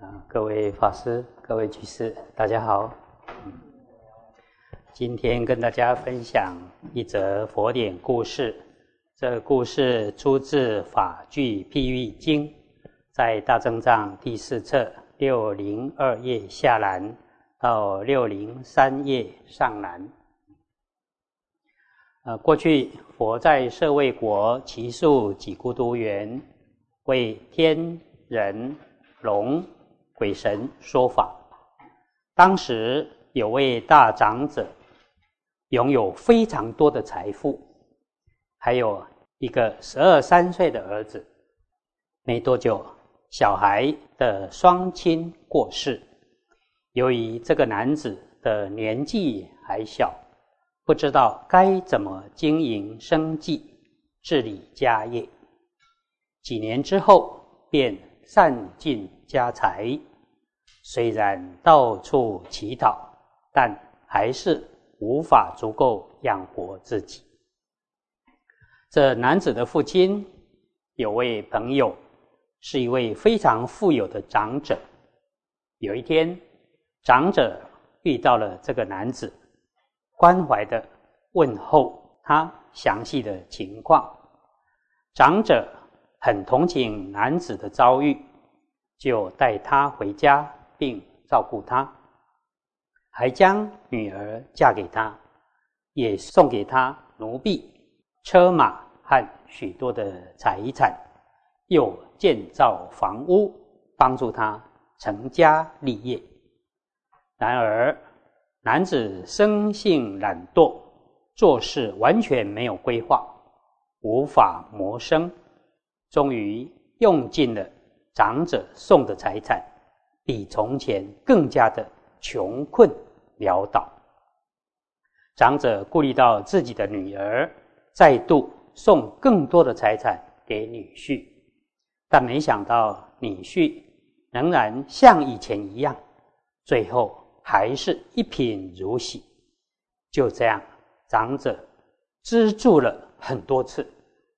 啊，各位法师、各位居士，大家好。今天跟大家分享一则佛典故事。这故事出自《法句譬喻经》，在大正藏第四册六零二页下栏到六零三页上栏。呃，过去佛在舍卫国其数几孤独园，为天人龙。鬼神说法，当时有位大长者，拥有非常多的财富，还有一个十二三岁的儿子。没多久，小孩的双亲过世。由于这个男子的年纪还小，不知道该怎么经营生计、治理家业，几年之后便散尽家财。虽然到处乞讨，但还是无法足够养活自己。这男子的父亲有位朋友，是一位非常富有的长者。有一天，长者遇到了这个男子，关怀的问候他详细的情况。长者很同情男子的遭遇，就带他回家。并照顾他，还将女儿嫁给他，也送给他奴婢、车马和许多的财产，又建造房屋，帮助他成家立业。然而，男子生性懒惰，做事完全没有规划，无法谋生，终于用尽了长者送的财产。比从前更加的穷困潦倒。长者顾虑到自己的女儿，再度送更多的财产给女婿，但没想到女婿仍然像以前一样，最后还是一贫如洗。就这样，长者资助了很多次，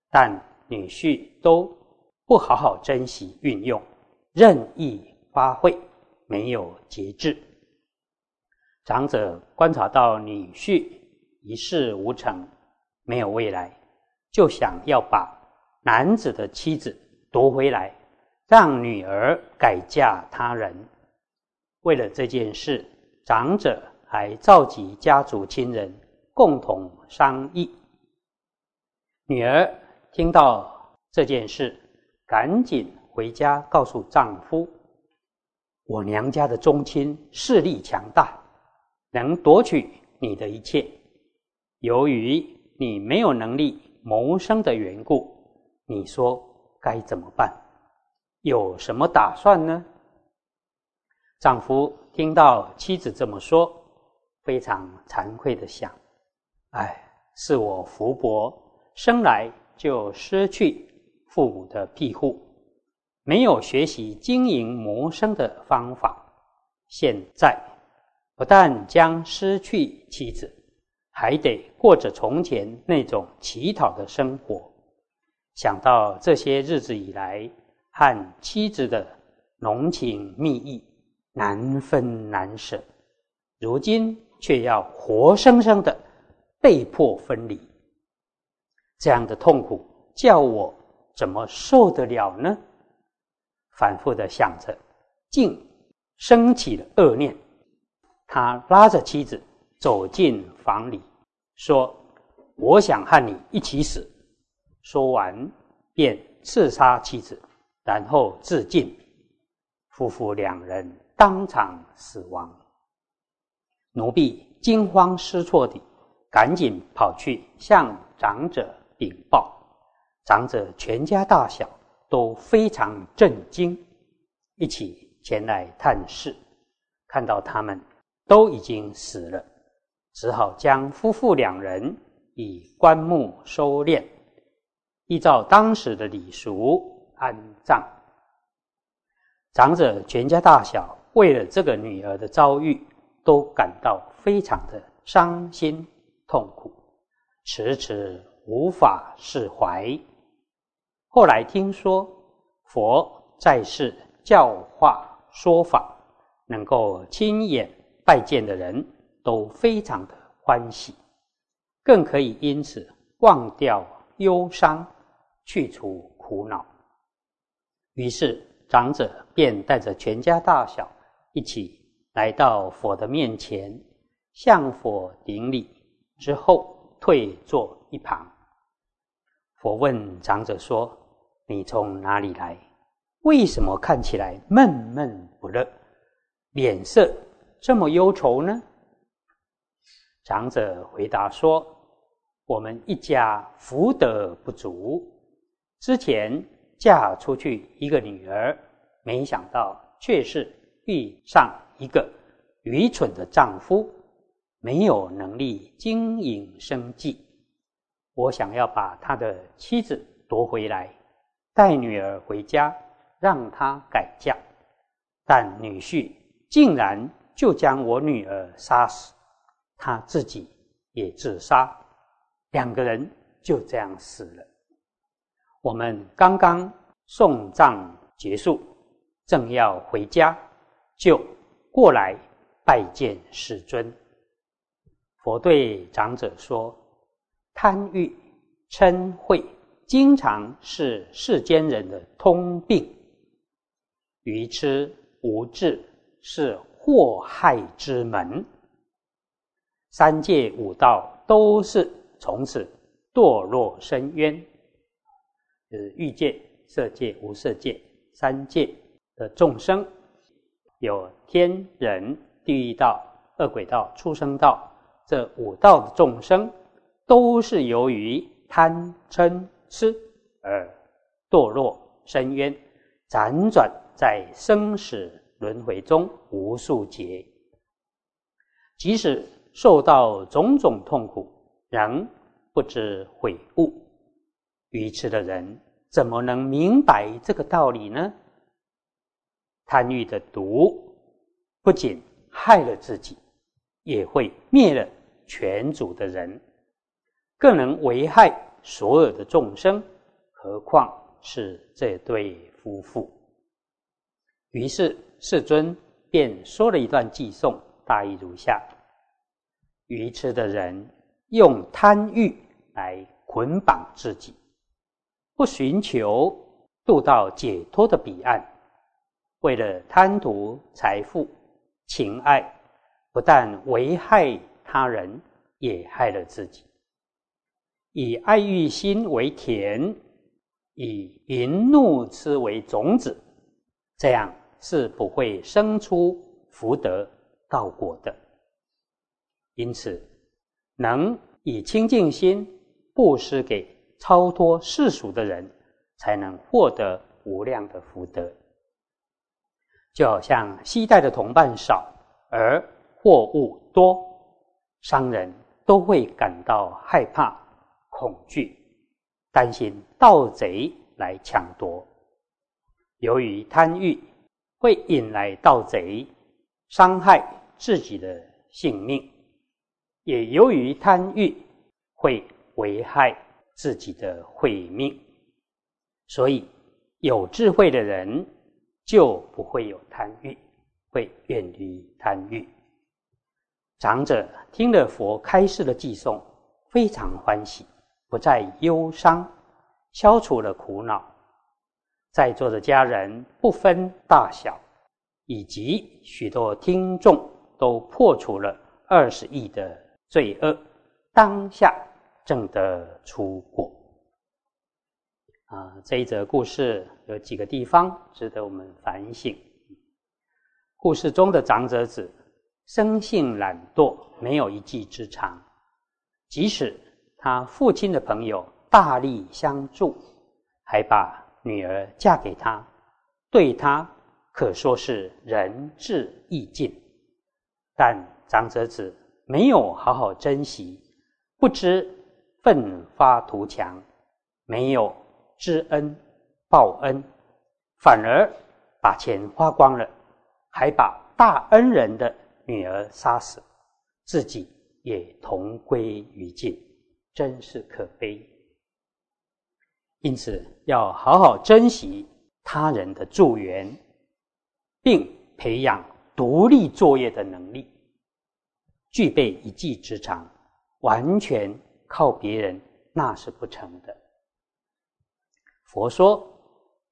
但女婿都不好好珍惜运用，任意。发挥没有节制，长者观察到女婿一事无成，没有未来，就想要把男子的妻子夺回来，让女儿改嫁他人。为了这件事，长者还召集家族亲人共同商议。女儿听到这件事，赶紧回家告诉丈夫。我娘家的宗亲势力强大，能夺取你的一切。由于你没有能力谋生的缘故，你说该怎么办？有什么打算呢？丈夫听到妻子这么说，非常惭愧的想：哎，是我福薄，生来就失去父母的庇护。没有学习经营谋生的方法，现在不但将失去妻子，还得过着从前那种乞讨的生活。想到这些日子以来和妻子的浓情蜜意难分难舍，如今却要活生生的被迫分离，这样的痛苦叫我怎么受得了呢？反复的想着，竟升起了恶念。他拉着妻子走进房里，说：“我想和你一起死。”说完，便刺杀妻子，然后自尽。夫妇两人当场死亡。奴婢惊慌失措地赶紧跑去向长者禀报，长者全家大小。都非常震惊，一起前来探视，看到他们都已经死了，只好将夫妇两人以棺木收敛，依照当时的礼俗安葬。长者全家大小为了这个女儿的遭遇，都感到非常的伤心痛苦，迟迟无法释怀。后来听说佛在世教化说法，能够亲眼拜见的人都非常的欢喜，更可以因此忘掉忧伤，去除苦恼。于是长者便带着全家大小一起来到佛的面前，向佛顶礼之后，退坐一旁。佛问长者说：“你从哪里来？为什么看起来闷闷不乐，脸色这么忧愁呢？”长者回答说：“我们一家福德不足，之前嫁出去一个女儿，没想到却是遇上一个愚蠢的丈夫，没有能力经营生计。”我想要把他的妻子夺回来，带女儿回家，让她改嫁。但女婿竟然就将我女儿杀死，他自己也自杀，两个人就这样死了。我们刚刚送葬结束，正要回家，就过来拜见世尊。佛对长者说。贪欲、嗔恚，经常是世间人的通病；愚痴、无智是祸害之门。三界五道都是从此堕落深渊。就是欲界、色界、无色界三界的众生，有天人、地狱道、恶鬼道、畜生道这五道的众生。都是由于贪嗔失而堕落深渊，辗转在生死轮回中无数劫。即使受到种种痛苦，仍不知悔悟。愚痴的人怎么能明白这个道理呢？贪欲的毒不仅害了自己，也会灭了全族的人。更能危害所有的众生，何况是这对夫妇？于是世尊便说了一段偈颂，大意如下：愚痴的人用贪欲来捆绑自己，不寻求渡到解脱的彼岸，为了贪图财富、情爱，不但危害他人，也害了自己。以爱欲心为田，以淫怒痴为种子，这样是不会生出福德道果的。因此，能以清净心布施给超脱世俗的人，才能获得无量的福德。就好像西带的同伴少而货物多，商人都会感到害怕。恐惧、担心盗贼来抢夺，由于贪欲会引来盗贼，伤害自己的性命；也由于贪欲会危害自己的慧命。所以，有智慧的人就不会有贪欲，会远离贪欲。长者听了佛开示的偈颂，非常欢喜。不再忧伤，消除了苦恼。在座的家人不分大小，以及许多听众都破除了二十亿的罪恶，当下正得出果。啊，这一则故事有几个地方值得我们反省。故事中的长者子生性懒惰，没有一技之长，即使。他父亲的朋友大力相助，还把女儿嫁给他，对他可说是仁至义尽。但长者子没有好好珍惜，不知奋发图强，没有知恩报恩，反而把钱花光了，还把大恩人的女儿杀死，自己也同归于尽。真是可悲，因此要好好珍惜他人的助缘，并培养独立作业的能力，具备一技之长，完全靠别人那是不成的。佛说，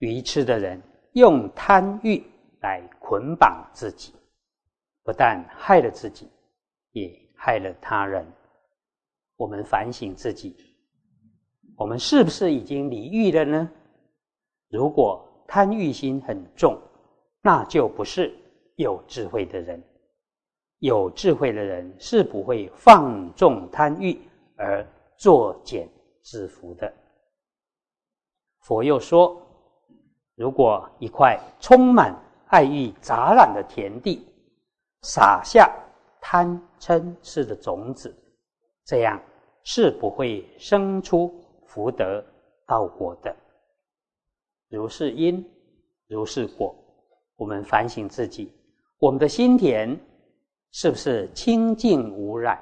愚痴的人用贪欲来捆绑自己，不但害了自己，也害了他人。我们反省自己，我们是不是已经离欲了呢？如果贪欲心很重，那就不是有智慧的人。有智慧的人是不会放纵贪欲而作茧自缚的。佛又说，如果一块充满爱欲杂染的田地，撒下贪嗔痴的种子，这样是不会生出福德道果的。如是因，如是果。我们反省自己，我们的心田是不是清净无染？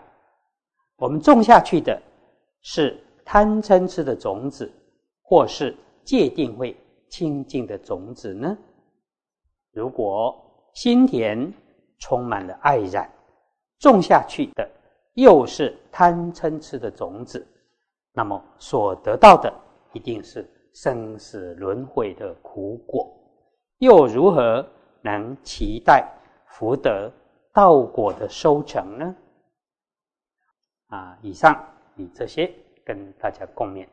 我们种下去的是贪嗔痴的种子，或是界定会清净的种子呢？如果心田充满了爱染，种下去的又是贪嗔痴的种子，那么所得到的一定是。生死轮回的苦果，又如何能期待福德道果的收成呢？啊，以上以这些跟大家共勉。